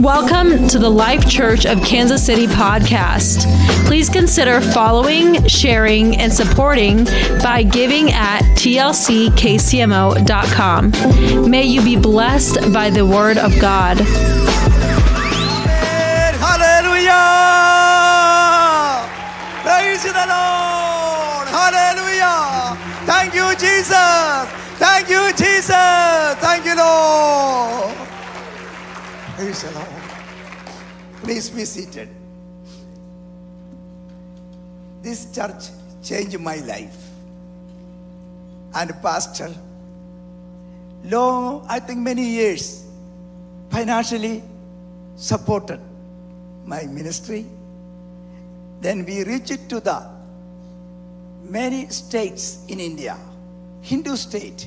Welcome to the Life Church of Kansas City podcast. Please consider following, sharing, and supporting by giving at tlckcmo.com. May you be blessed by the word of God. Hallelujah! Praise the Lord! Hallelujah! Thank you, Jesus! Thank you, Jesus! Please be seated. This church changed my life. And pastor, long, I think many years, financially supported my ministry. Then we reached to the many states in India, Hindu state,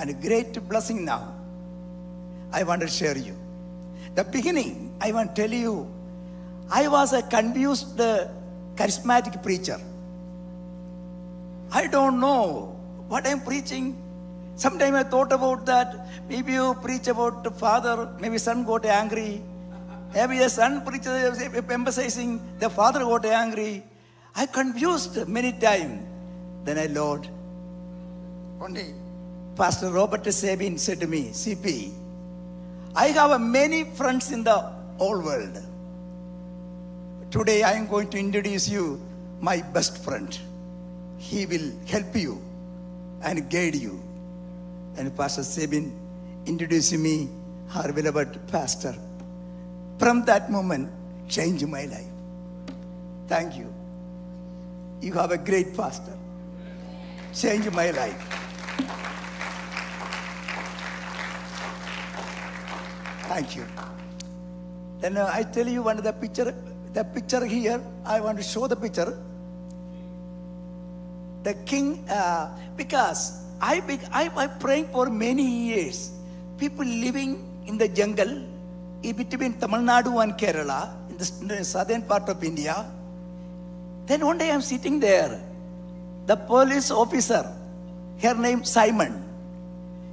and a great blessing now. I want to share you. The beginning, I want to tell you, I was a confused uh, charismatic preacher. I don't know what I'm preaching. Sometimes I thought about that. Maybe you preach about the father, maybe son got angry. Maybe the son preaches emphasizing the father got angry. I confused many times. Then I Lord. One day, Pastor Robert Sabin said to me, CP, I have many friends in the whole world. Today I am going to introduce you my best friend. He will help you and guide you. And Pastor Sabin introduced me, our beloved pastor. From that moment, changed my life. Thank you. You have a great pastor. Changed my life. Thank you. Then uh, I tell you one of the picture, the picture here, I want to show the picture. The king, uh, because I, be, I, I praying for many years. People living in the jungle between Tamil Nadu and Kerala, in the southern part of India. Then one day I'm sitting there. The police officer, her name Simon,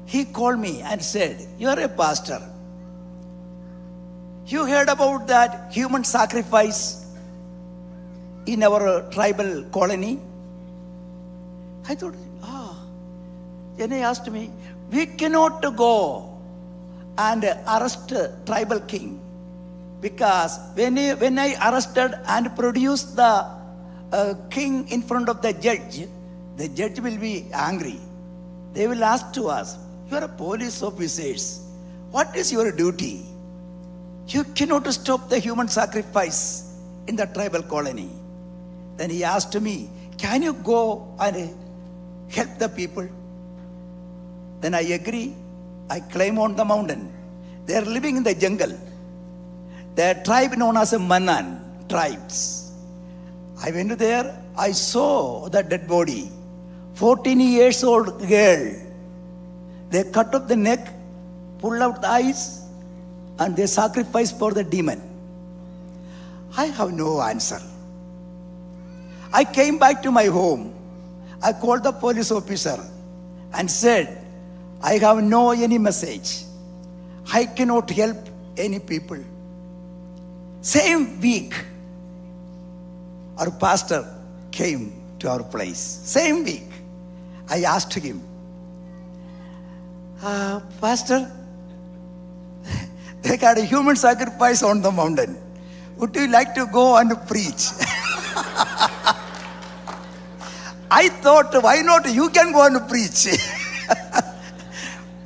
he called me and said, You are a pastor. You heard about that human sacrifice in our tribal colony? I thought, ah. Then he asked me, we cannot go and arrest tribal king because when, he, when I arrested and produced the uh, king in front of the judge, the judge will be angry. They will ask to us, you are police officers. What is your duty? You cannot stop the human sacrifice in the tribal colony. Then he asked me, Can you go and help the people? Then I agree. I climb on the mountain. They are living in the jungle. The tribe known as Mannan tribes. I went there. I saw the dead body. 14 years old girl. They cut off the neck, pull out the eyes, and they sacrifice for the demon. I have no answer. I came back to my home. I called the police officer and said, I have no any message. I cannot help any people. Same week, our pastor came to our place. Same week, I asked him, uh, Pastor, they got a human sacrifice on the mountain. Would you like to go and preach? I thought, why not? You can go and preach.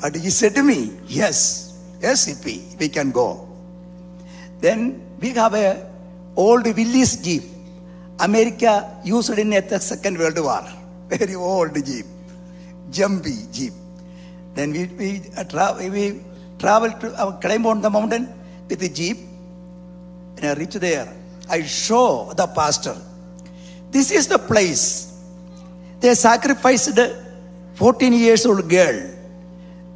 but he said to me, Yes, yes, CP, we can go. Then we have a old Willys Jeep. America used in the Second World War. Very old Jeep. Jumpy Jeep. Then we, we, uh, we travel to uh, climb on the mountain with the jeep and I reach there. I show the pastor. This is the place. They sacrificed a 14 years old girl.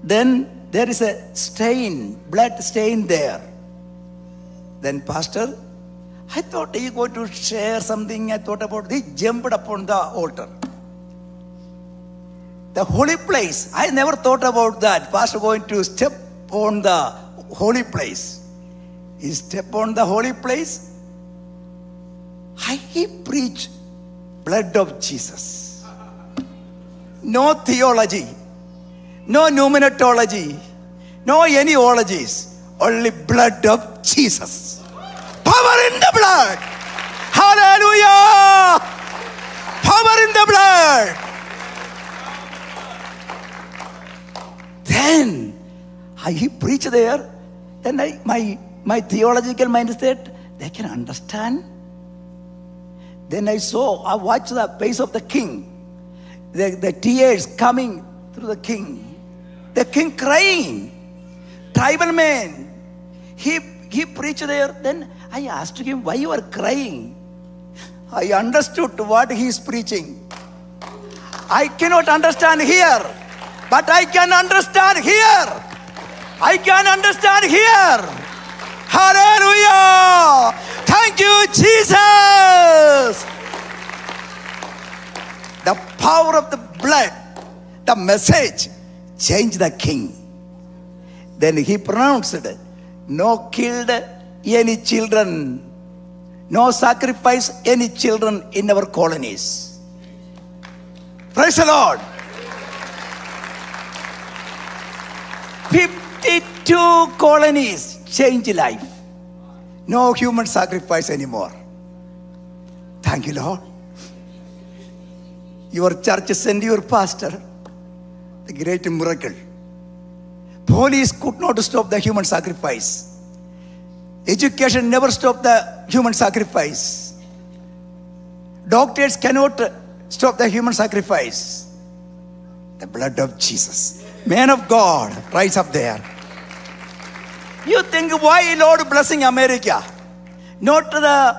Then there is a stain, blood stain there. Then pastor, I thought he going to share something. I thought about he jumped upon the altar. The holy place. I never thought about that. Pastor going to step on the holy place. He step on the holy place. He preach blood of Jesus. No theology, no numinatology, no any ologies, only blood of Jesus. Power in the blood. Hallelujah. Power in the blood. Then He preach there. Then I, my my theological mindset, they can understand. Then I saw, I watched the face of the king. The, the tears coming through the king. The king crying. Tribal man. He he preached there. Then I asked him, why you are crying? I understood what he is preaching. I cannot understand here, but I can understand here. I can understand here. Hallelujah. Thank you, Jesus. The power of the blood, the message changed the king. Then he pronounced, No killed any children, no sacrifice any children in our colonies. Praise the Lord. 52 colonies change life. No human sacrifice anymore. Thank you, Lord. Your church sent your pastor the great miracle. Police could not stop the human sacrifice. Education never stopped the human sacrifice. Doctors cannot stop the human sacrifice. The blood of Jesus. Man of God, rise up there. You think why Lord blessing America? Not the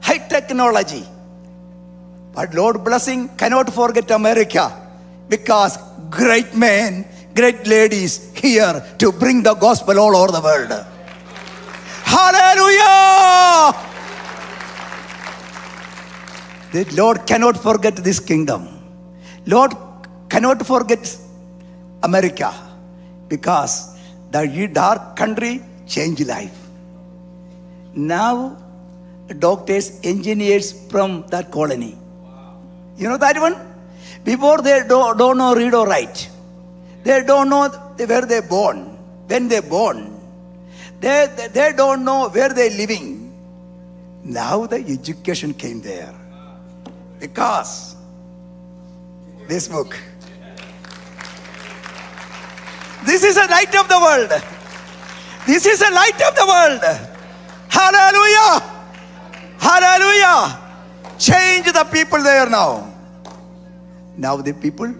high technology. But Lord blessing cannot forget America because great men, great ladies here to bring the gospel all over the world. Hallelujah! The Lord cannot forget this kingdom. Lord cannot forget America because the dark country changed life. Now, doctors, engineers from that colony. You know that one? Before they don't, don't know read or write. They don't know where they born, when they born. They, they, they don't know where they living. Now the education came there. Because this book. This is a light of the world. This is a light of the world. Hallelujah. Hallelujah. Change the people there now. Now the people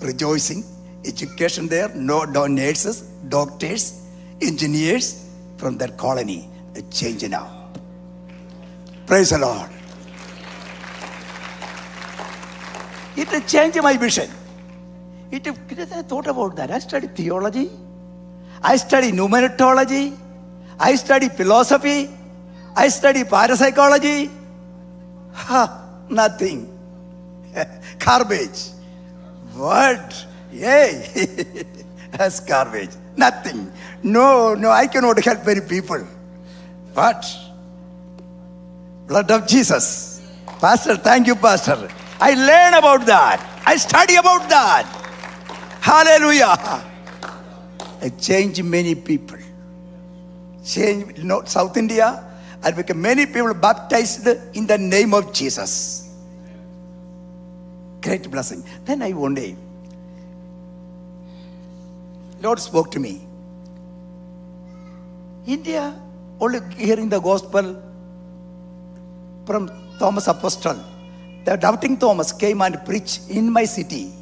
rejoicing. Education there, no, no nurses, doctors, engineers from that colony. A change now. Praise the Lord. It changed my vision. It, I thought about that. I studied theology. I studied numerology. I studied philosophy. I studied parapsychology. Ha, nothing. garbage. What? Yay. That's garbage. Nothing. No, no, I cannot help many people. But blood of Jesus. Pastor, thank you, Pastor. I learn about that. I study about that. Hallelujah. I changed many people. Change you know, South India. I become many people baptized in the name of Jesus. Great blessing. Then I one day, Lord spoke to me. India, only hearing the gospel from Thomas Apostle. The doubting Thomas came and preached in my city.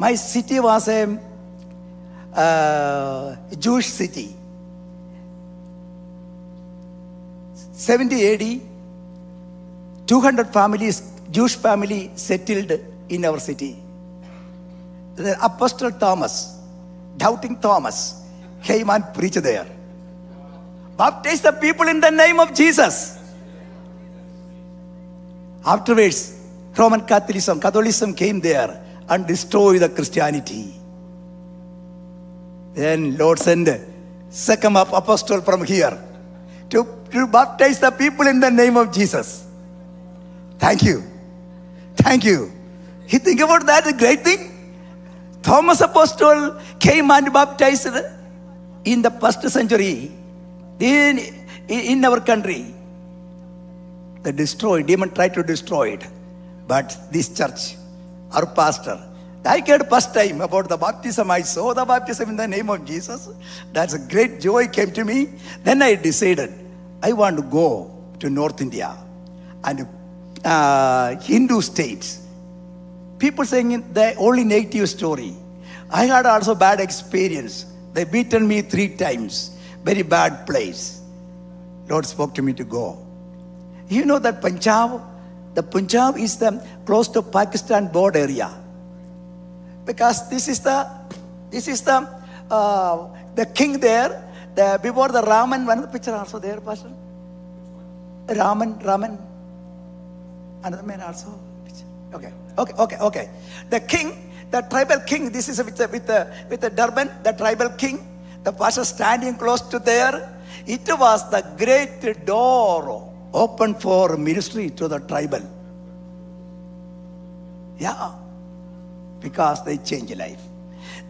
My city was a uh, Jewish city. 70 AD, 200 families, Jewish family settled in our city. The Apostle Thomas, doubting Thomas, came and preached there. Baptize the people in the name of Jesus. Afterwards, Roman Catholicism, Catholicism came there and destroy the Christianity. Then Lord sent second ap- apostle from here to, to baptize the people in the name of Jesus. Thank you. Thank you. You think about that, a great thing? Thomas Apostle came and baptized in the first century in, in our country. They destroyed, demon tried to destroy it. But this church, our pastor, I heard first time about the baptism. I saw the baptism in the name of Jesus. That's a great joy came to me. Then I decided I want to go to North India and uh, Hindu states. People saying the only negative story. I had also bad experience. They beaten me three times. Very bad place. Lord spoke to me to go. You know that Punjab, the Punjab is the close to Pakistan border area. Because this is the this is the uh, the king there. The before the Raman, one of the picture also there, Pastor. Raman, Raman. Another man also. Okay, okay, okay, okay. The king, the tribal king, this is with the, with the, with the turban, the tribal king, the pastor standing close to there. It was the great door open for ministry to the tribal. Yeah, because they change life.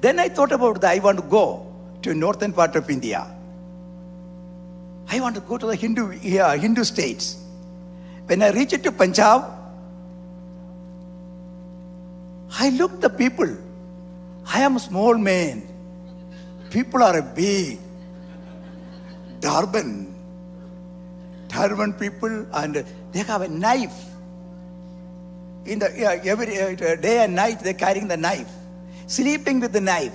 Then I thought about that. I want to go to northern part of India. I want to go to the Hindu, yeah, Hindu states. When I reached to Punjab, I looked the people. I am a small man. People are big. Durban. Durban people, and they have a knife. In the yeah, every uh, day and night, they're carrying the knife, sleeping with the knife.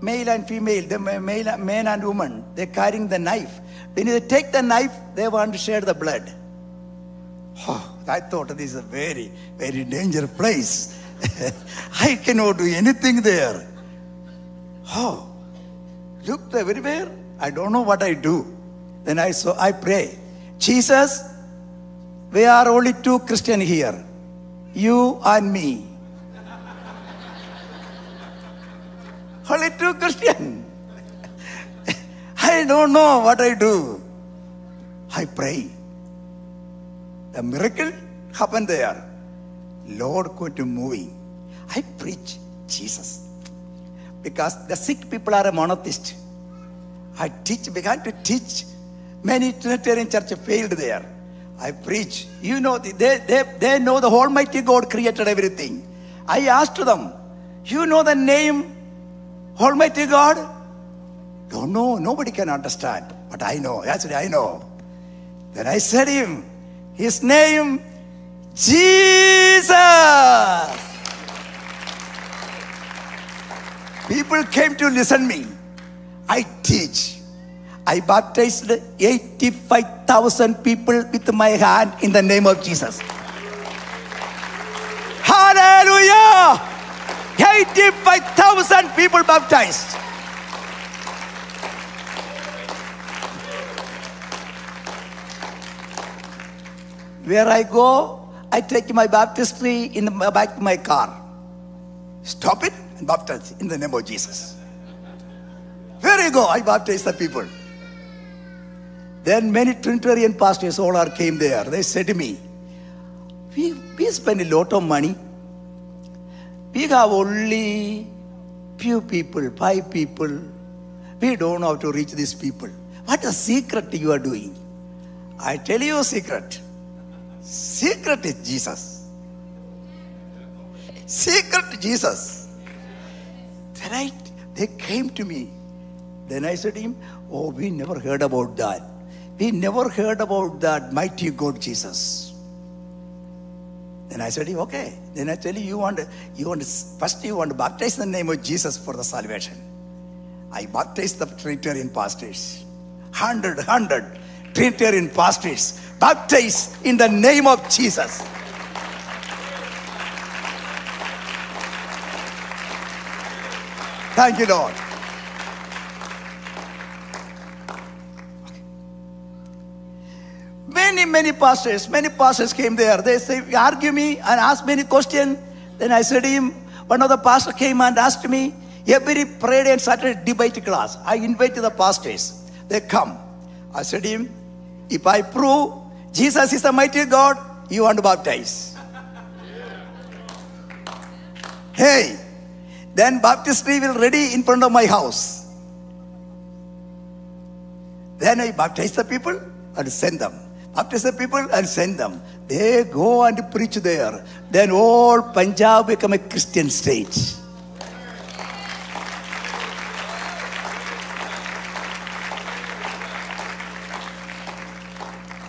Male and female, the male, man and woman, they're carrying the knife. When they take the knife, they want to share the blood. Oh, I thought this is a very, very dangerous place. I cannot do anything there. Oh, looked everywhere. I don't know what I do. Then I so I pray, Jesus, we are only two Christian here, you and me. only two Christian. I don't know what I do. I pray. The miracle happened there. Lord going to moving. I preach Jesus. Because the Sikh people are a monotheist. I teach, began to teach. Many Trinitarian church failed there. I preach. You know, they, they, they know the Almighty God created everything. I asked them, you know the name Almighty God? Don't know. Nobody can understand. But I know. Actually, I know. Then I said him, his name, Jesus. People came to listen me. I teach. I baptized 85,000 people with my hand in the name of Jesus. Hallelujah! 85,000 people baptized. Where I go, I take my baptistry in the back of my car. Stop it and baptize in the name of Jesus. Where you go, I baptize the people. Then many Trinitarian pastors all are came there. They said to me, we, we spend a lot of money. We have only few people, five people. We don't know how to reach these people. What a secret you are doing. I tell you a secret. Secret is Jesus. Secret Jesus. I, they came to me. Then I said to him, Oh, we never heard about that. We never heard about that mighty God Jesus. Then I said, him, okay. Then I tell you, you want, you want, first you want to baptize in the name of Jesus for the salvation. I baptized the Trinitarian pastors. Hundred, hundred Trinitarian pastors baptized in the name of Jesus. Thank you, Lord. Many, many pastors, many pastors came there. They say, argue me and ask many questions. Then I said to him, one of the pastors came and asked me, Every Friday and Saturday debate class, I invite the pastors. They come. I said to him, if I prove Jesus is the mighty God, you want to baptize. hey, then baptistry will ready in front of my house. Then I baptize the people and send them. Baptize the people and send them. They go and preach there. Then all Punjab become a Christian state.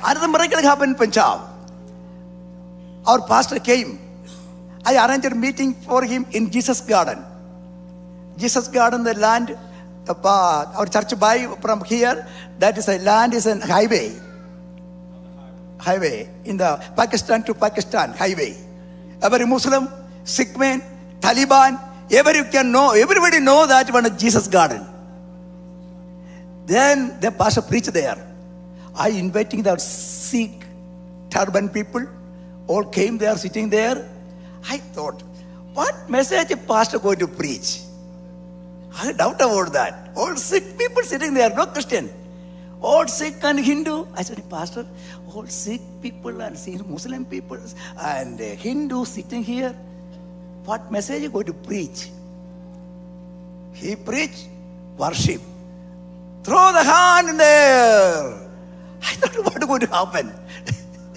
Another miracle happened in Punjab. Our pastor came. I arranged a meeting for him in Jesus Garden. Jesus Garden, the land, uh, our church buy from here, that is a land is a highway. Highway in the Pakistan to Pakistan highway. Every Muslim, Sikh man, Taliban, everybody can know, everybody know that one is Jesus Garden. Then the pastor preached there. I inviting the Sikh turban people, all came there, sitting there. I thought, what message a pastor going to preach? I doubt about that. All Sikh people sitting there, no Christian. All Sikh and Hindu. I said, Pastor, all Sikh people and Muslim people and uh, Hindu sitting here. What message you going to preach? He preached worship. Throw the hand in there. I thought what going to happen.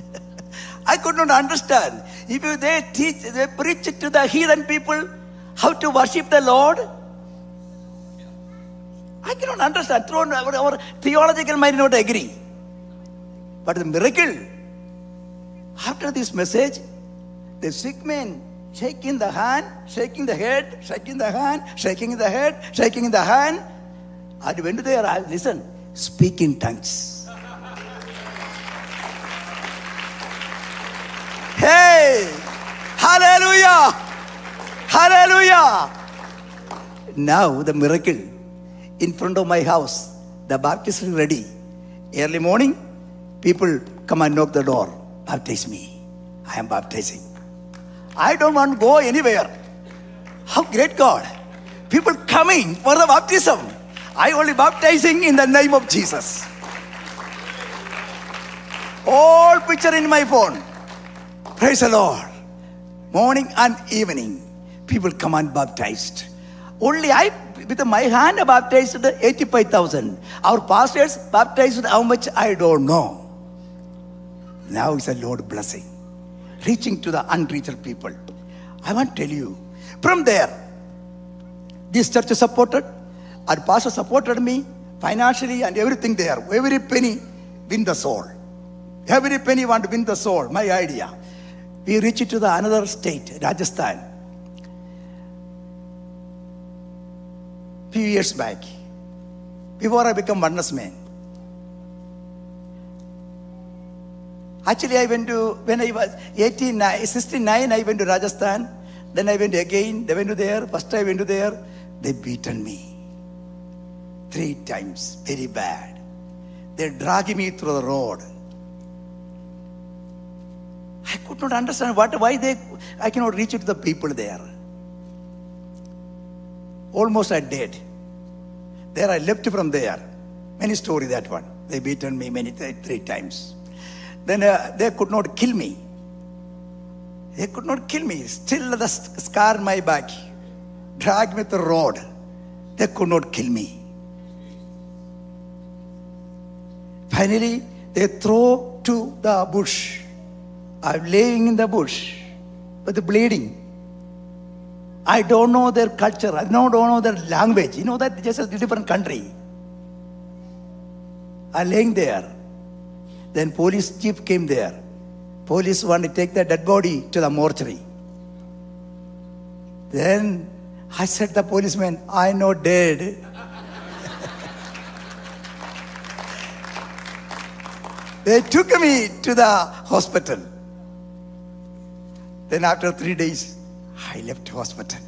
I could not understand. If they teach, they preach to the heathen people how to worship the Lord. I cannot understand. Our, our theological mind not agree. But the miracle, after this message, the Sikh man shaking the hand, shaking the head, shaking the hand, shaking the head, shaking the hand. And when there, I listen, speak in tongues. Hey! Hallelujah! Hallelujah! Now the miracle in front of my house, the baptist is ready. Early morning, people come and knock the door. Baptize me. I am baptizing. I don't want to go anywhere. How great God. People coming for the baptism. I only baptizing in the name of Jesus. All picture in my phone. Praise the Lord. Morning and evening, people come and baptized. Only I, with my hand, baptized 85,000. Our pastors baptized how much, I don't know. Now it's a Lord blessing. Reaching to the unreached people. I want to tell you, from there, this church supported, our pastor supported me financially and everything there. Every penny win the soul. Every penny want to win the soul. My idea. We reach it to the another state, Rajasthan. Few years back, before I become oneness man. Actually, I went to, when I was 18, 69, I went to Rajasthan. Then I went again, they went to there. First I went to there, they beaten me. Three times, very bad. They dragged me through the road. I could not understand what, why they, I cannot reach it to the people there. Almost I dead. There I left from there. Many story that one. They beaten me many three times. Then uh, they could not kill me. They could not kill me. Still the scar my back. Drag me the road. They could not kill me. Finally, they throw to the bush. I'm laying in the bush with bleeding. I don't know their culture. I don't know their language. You know that just a different country. I'm laying there. Then police chief came there. Police want to take the dead body to the mortuary. Then I said the policeman, I know dead. they took me to the hospital. Then after three days, I left hospital.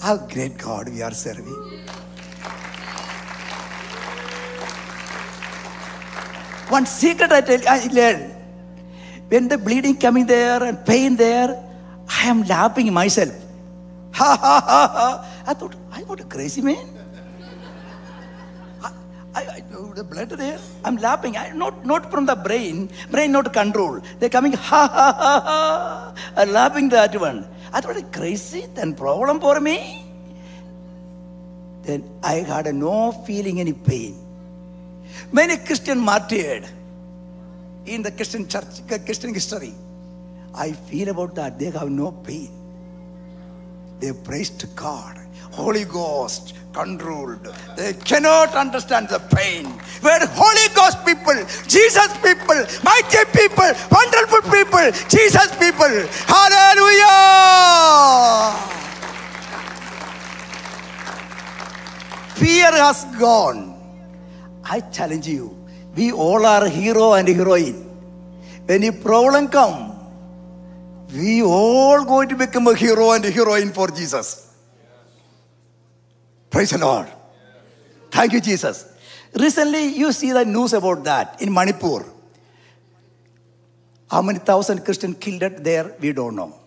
How great God we are serving. One secret I tell I learned. When the bleeding coming there and pain there, I am laughing myself. Ha ha ha ha. I thought, I what a crazy man. I, I, I, the blood there. I'm laughing. I, not, not from the brain. Brain not control. They're coming ha ha ha ha. I'm laughing that one. I thought crazy. Then problem for me. Then I had no feeling any pain. Many Christian martyred in the Christian church, uh, Christian history. I feel about that. They have no pain. They praised God. Holy Ghost controlled. They cannot understand the pain. Where Holy Ghost people, Jesus people, mighty people, wonderful people, Jesus people. Hallelujah. Fear has gone. I challenge you. We all are hero and heroine. When a problem come, we all going to become a hero and a heroine for Jesus. Praise the Lord. Thank you, Jesus. Recently, you see the news about that in Manipur. How many thousand Christians killed there, we don't know.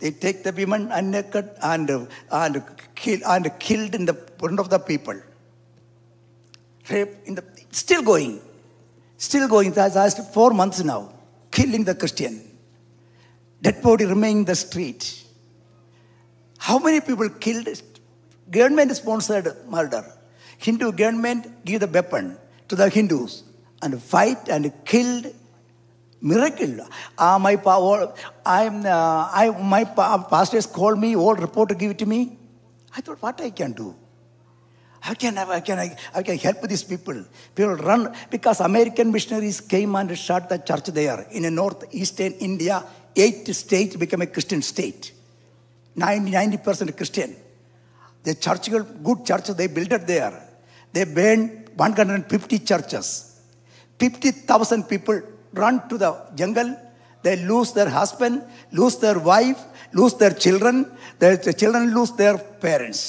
They take the women and naked and, and, kill, and killed in the front of the people. Rape in the, still going. Still going. That's last four months now. Killing the Christian. Dead body remain in the street. How many people killed? Government sponsored murder. Hindu government give the weapon to the Hindus and fight and killed. Miracle. Uh, my power, I'm, uh, I, my pastors called me, all report give it to me. I thought, what I can do? How can I, can I, how can I help these people? People run because American missionaries came and shut the church there in a northeastern India. Eight states became a Christian state. 90 percent Christian. The church, good church, they built it there. They burned 150 churches. 50,000 people run to the jungle. They lose their husband, lose their wife, lose their children. Their the children lose their parents.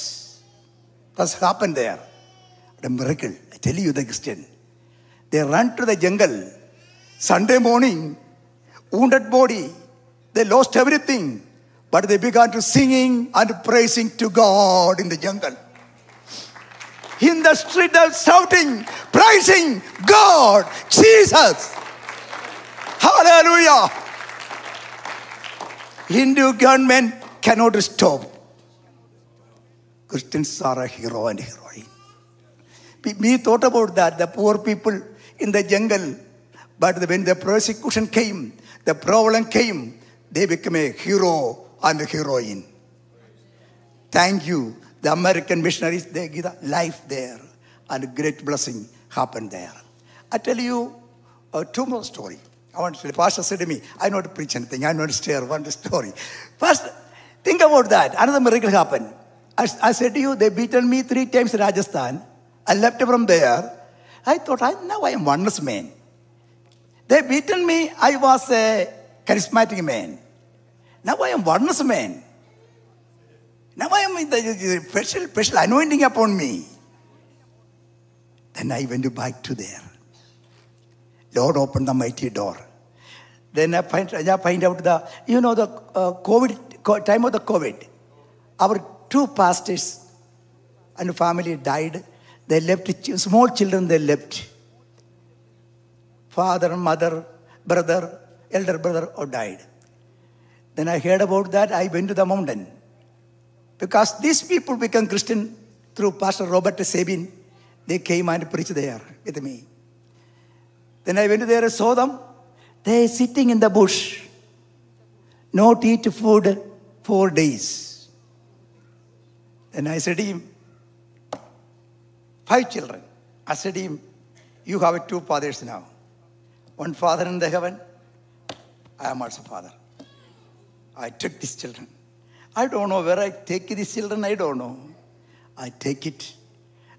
That's happened there. The miracle. I tell you, the Christian. They run to the jungle. Sunday morning, wounded body. They lost everything. But they began to singing and praising to God in the jungle. In the street, they're shouting, praising God, Jesus. Hallelujah. Hindu government cannot stop. Christians are a hero and heroine. We, we thought about that, the poor people in the jungle. But when the persecution came, the problem came, they became a hero and a heroine. Thank you. The American missionaries, they give life there. And a great blessing happened there. I tell you uh, two more story. I want to tell you, Pastor said to me, I to preach anything. I to share one story. First, think about that. Another miracle happened. I, I said to you, they beaten me three times in Rajasthan. I left from there. I thought, I, now I am oneness man. They beaten me. I was a charismatic man. Now I am oneness man. Now I am in the special, special anointing upon me. Then I went back to there. Lord opened the mighty door. Then I find, I find out the, you know, the uh, COVID, time of the COVID, our two pastors and family died. They left, small children they left. Father, mother, brother, elder brother all died. Then I heard about that. I went to the mountain. Because these people become Christian through Pastor Robert Sabin. They came and preached there with me. Then I went there and saw them. They are sitting in the bush. Not eat food four days. Then I said to him, five children. I said to him, you have two fathers now. One father in the heaven. I am also father. I took these children. I don't know where I take these children, I don't know. I take it.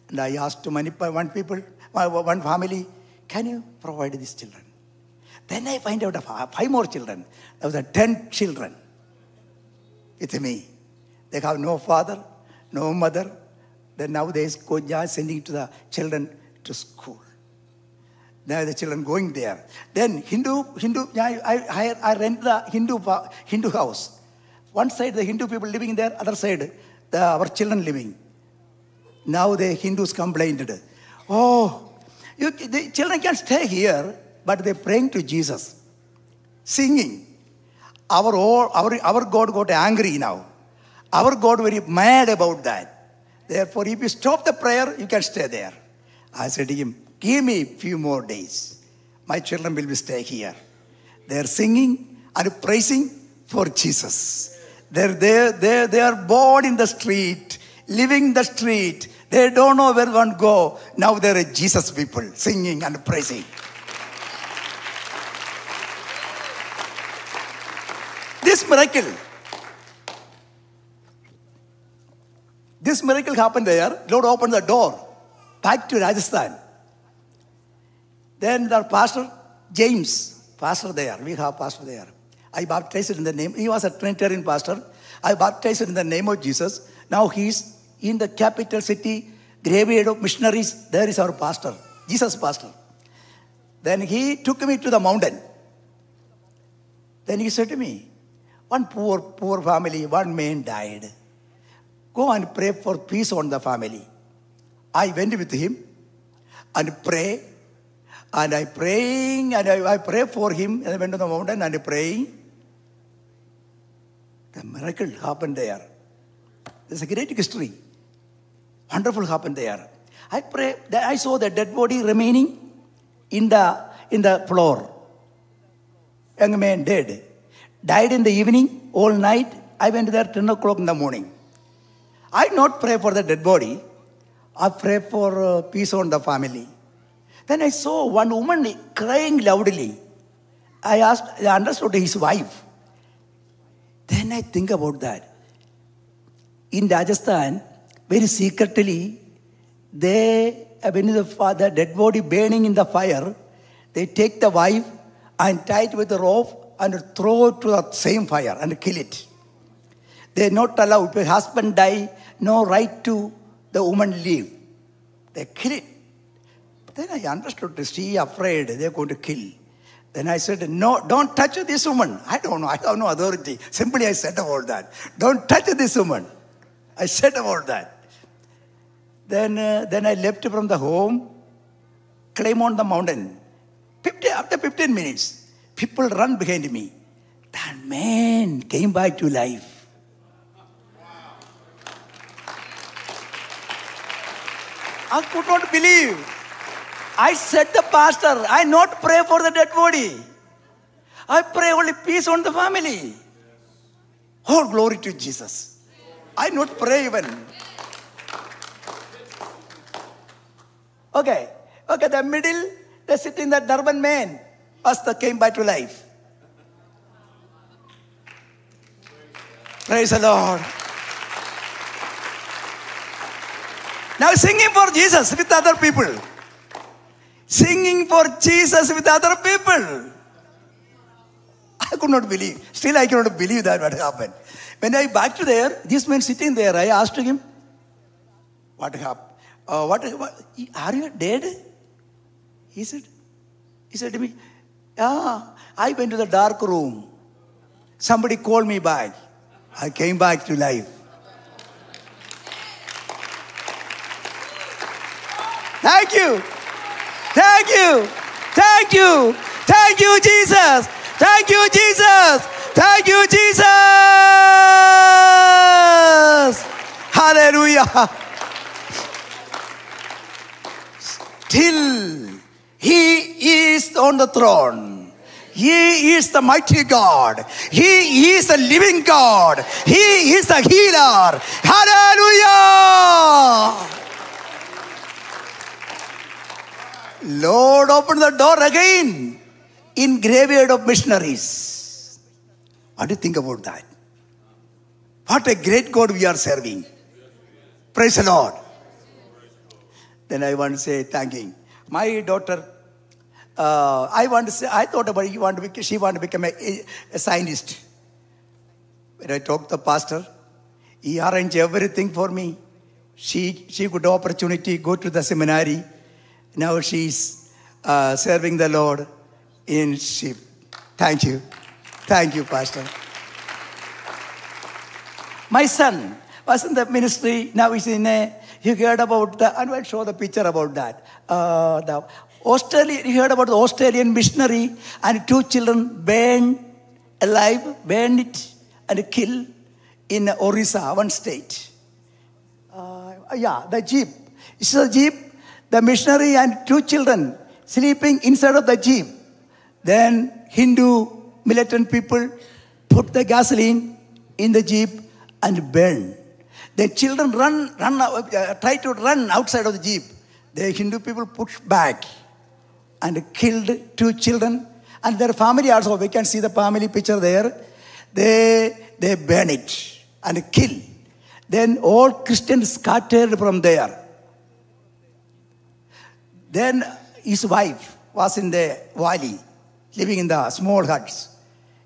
And I asked to many, one people, one family, can you provide these children? Then I find out uh, five more children. There was ten children with me. They have no father, no mother. Then nowadays, Koja is uh, sending to the children to school. Now the children going there. Then Hindu, Hindu, I, I, I, rent the Hindu, Hindu house. One side the Hindu people living there, other side the, our children living. Now the Hindus complained, oh, you, the children can stay here, but they're praying to Jesus, singing. Our, our, our God got angry now. Our God very mad about that. Therefore, if you stop the prayer, you can stay there. I said to him, give me a few more days. My children will be stay here. They're singing and praising for Jesus. They're there, they're, they are born in the street, living the street. They don't know where one go. Now they're Jesus people singing and praising. This miracle, this miracle happened there. Lord opened the door back to Rajasthan. Then the pastor, James, pastor there. We have pastor there. I baptized in the name. He was a Trinitarian pastor. I baptized in the name of Jesus. Now he's in the capital city, graveyard of missionaries. There is our pastor, Jesus pastor. Then he took me to the mountain. Then he said to me, one poor, poor family, one man died. Go and pray for peace on the family. I went with him and pray. And I praying and I, I pray for him. And I went to the mountain and I praying. The miracle happened there. There's a great history. Wonderful happened there. I pray that I saw the dead body remaining in the in the floor. Young man dead. Died in the evening, all night. I went there 10 o'clock in the morning. I not pray for the dead body. I pray for uh, peace on the family. Then I saw one woman crying loudly. I asked, I understood his wife. Then I think about that. In Rajasthan, very secretly, they, when the father, dead body burning in the fire, they take the wife and tie it with a rope and throw it to the same fire and kill it. They're not allowed. If husband die, no right to the woman live. They kill it. Then I understood. She afraid they're going to kill. Then I said, No, don't touch this woman. I don't know. I have no authority. Simply I said about that. Don't touch this woman. I said about that. Then, uh, then I left from the home, climb on the mountain. 50, after 15 minutes, people run behind me. That man came back to life. I could not believe. I said the pastor, I not pray for the dead body. I pray only peace on the family. All glory to Jesus. I not pray even. Okay. Okay, the middle, the sitting the turban man. Pastor came back to life. Praise the Lord. Now singing for Jesus with other people. Singing for Jesus with other people. I could not believe. Still, I cannot believe that what happened. When I back to there, this man sitting there, I asked him, "What happened? Uh, what, what? Are you dead?" He said, "He said to me, yeah, I went to the dark room. Somebody called me back. I came back to life." Thank you. Thank you. Thank you. Thank you, Jesus. Thank you, Jesus. Thank you, Jesus. Hallelujah. Still, He is on the throne. He is the mighty God. He is the living God. He is the healer. Hallelujah. Lord opened the door again in graveyard of missionaries. What do you think about that? What a great God we are serving. Praise the Lord. Then I want to say thanking my daughter. Uh, I want to say I thought about you want to be, she want to become a, a scientist. When I talked to the pastor, he arranged everything for me. She she could opportunity go to the seminary. Now she's uh, serving the Lord in sheep. Thank you. Thank you, Pastor. My son, was in the ministry. Now he's in a, you heard about the, and I'll show the picture about that. Uh, the Australia, you heard about the Australian missionary and two children burned alive, burned it and killed in Orissa, one state. Uh, yeah, the jeep. It's a jeep, the missionary and two children sleeping inside of the jeep. Then Hindu militant people put the gasoline in the jeep and burn. The children run, run, uh, try to run outside of the jeep. The Hindu people push back and killed two children and their family also. We can see the family picture there. They they burn it and kill. Then all Christians scattered from there. Then his wife was in the valley, living in the small huts.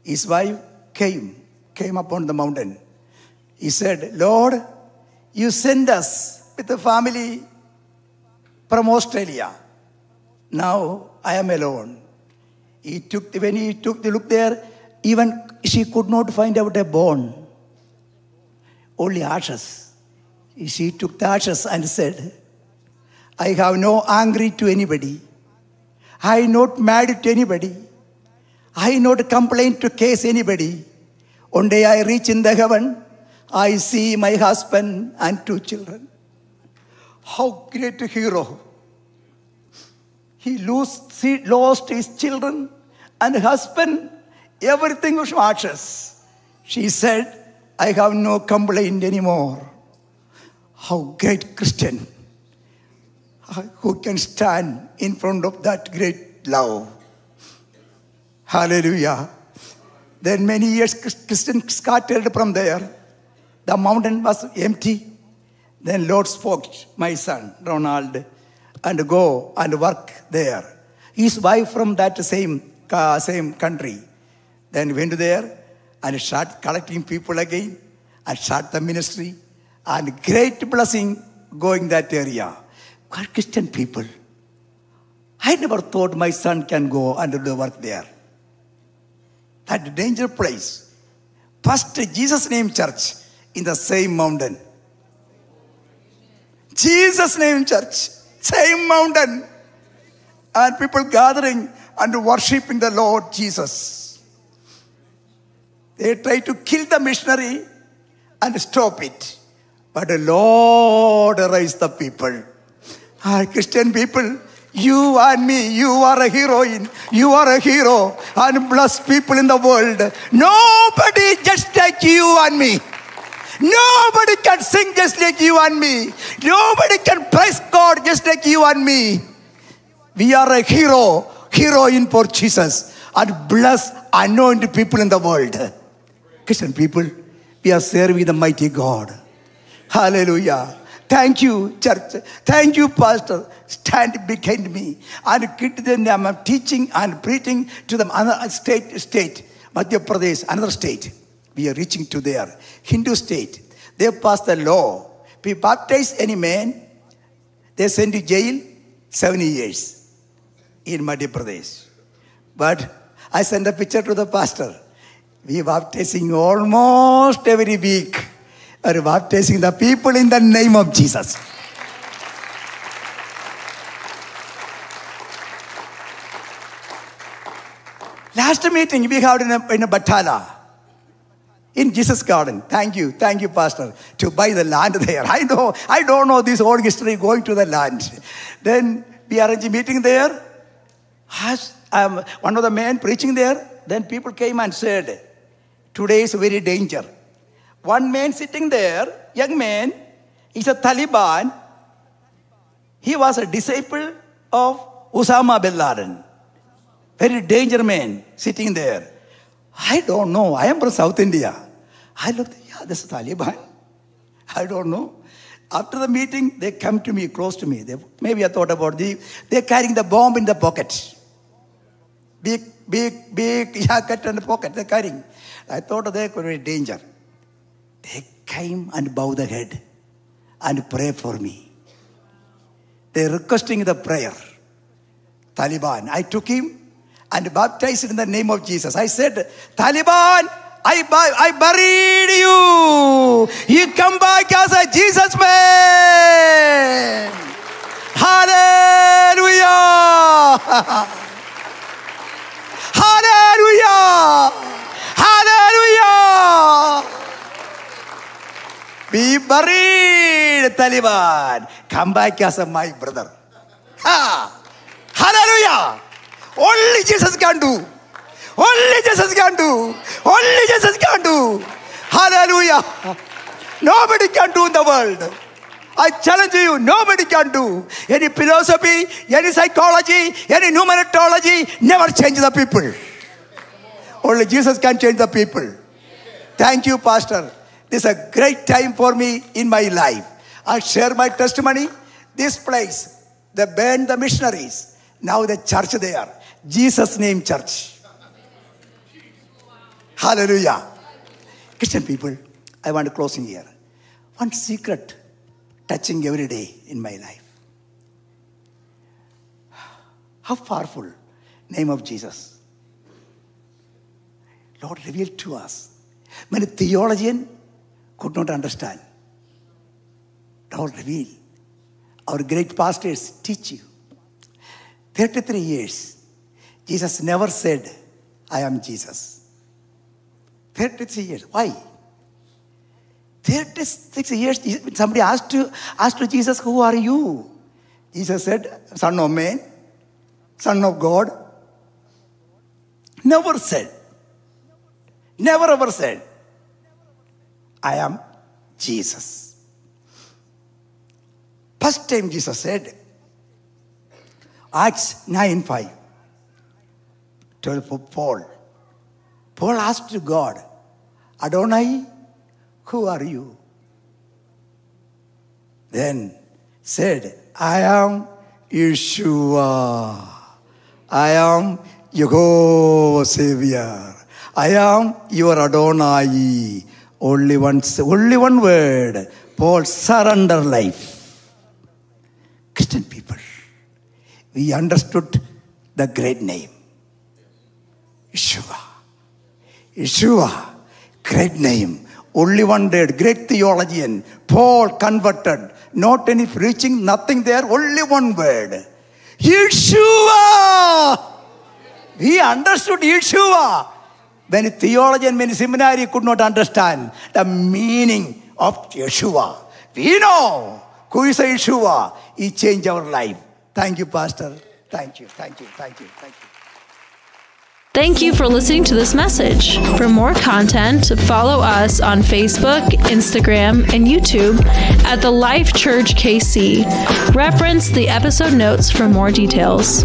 His wife came, came upon the mountain. He said, Lord, you send us with the family from Australia. Now I am alone. He took when he took the look there, even she could not find out a bone, only ashes. She took the ashes and said, I have no anger to anybody. I not mad to anybody. I not complain to case anybody. One day I reach in the heaven, I see my husband and two children. How great a hero. He lost, he lost his children and husband, everything was ashes. She said, I have no complaint anymore. How great Christian who can stand in front of that great love. Hallelujah. Then many years Christians scattered from there. The mountain was empty. Then Lord spoke, my son, Ronald, and go and work there. His wife from that same, uh, same country. Then went there and start collecting people again and start the ministry. And great blessing going that area. Christian people. I never thought my son can go and do the work there. That danger place. First Jesus name church in the same mountain. Jesus name church, same mountain. And people gathering and worshiping the Lord Jesus. They try to kill the missionary and stop it. But the Lord raised the people. Our Christian people, you and me, you are a heroine. You are a hero and bless people in the world. Nobody just like you and me. Nobody can sing just like you and me. Nobody can praise God just like you and me. We are a hero, heroine for Jesus and bless anointed people in the world. Christian people, we are serving the mighty God. Hallelujah. Thank you, church. Thank you, pastor. Stand behind me. And I'm teaching and preaching to them another state, state, Madhya Pradesh, another state. We are reaching to their Hindu state. They passed a law. If you baptize any man, they send to jail 70 years in Madhya Pradesh. But I send a picture to the pastor. We baptizing almost every week. Are baptizing the people in the name of Jesus. Last meeting we had in a, in a Batala in Jesus Garden. Thank you, thank you, Pastor, to buy the land there. I know, I don't know this old history going to the land. Then we arranged a meeting there. As, um, one of the men preaching there, then people came and said, Today is very danger. One man sitting there, young man, he's a Taliban. He was a disciple of Osama bin Laden. Very dangerous man sitting there. I don't know. I am from South India. I looked, yeah, this is Taliban. I don't know. After the meeting, they come to me, close to me. They, maybe I thought about the, they're carrying the bomb in the pocket. Big, big, big jacket in the pocket they're carrying. I thought they could be danger. They came and bowed the head and pray for me. They're requesting the prayer. Taliban. I took him and baptized in the name of Jesus. I said, Taliban, I, I buried you. You come back as a Jesus man. Hallelujah. Hallelujah. Hallelujah. Be buried, Taliban. Come back as a my brother. Ha. Hallelujah. Only Jesus can do. Only Jesus can do. Only Jesus can do. Hallelujah. Nobody can do in the world. I challenge you, nobody can do. Any philosophy, any psychology, any numerology never change the people. Only Jesus can change the people. Thank you, Pastor. This is a great time for me in my life. I share my testimony. This place, they burned the missionaries. Now the church there. Jesus' name church. Hallelujah. Christian people, I want to close in here. One secret touching every day in my life. How powerful name of Jesus. Lord revealed to us. Many theologian could not understand. Lord reveal. Our great pastors teach you. 33 years. Jesus never said, I am Jesus. 33 years. Why? 36 years, somebody asked, to, asked to Jesus, Who are you? Jesus said, Son of man, Son of God. Never said. Never ever said, I am Jesus. First time Jesus said, Acts 9 5. 12 for Paul. Paul asked God, Adonai, who are you? Then said, I am Yeshua. I am your Savior. I am your Adonai. Only one, only one word. Paul surrender life. Christian people, we understood the great name. Yeshua. Yeshua, great name. Only one word, great theologian. Paul converted. Not any preaching, nothing there, only one word. Yeshua! He understood Yeshua. Many theologian, many seminary could not understand the meaning of Yeshua. We know who is Yeshua. He changed our life. Thank you, Pastor. Thank you, thank you, thank you, thank you. Thank you for listening to this message. For more content, follow us on Facebook, Instagram, and YouTube at The Life Church KC. Reference the episode notes for more details.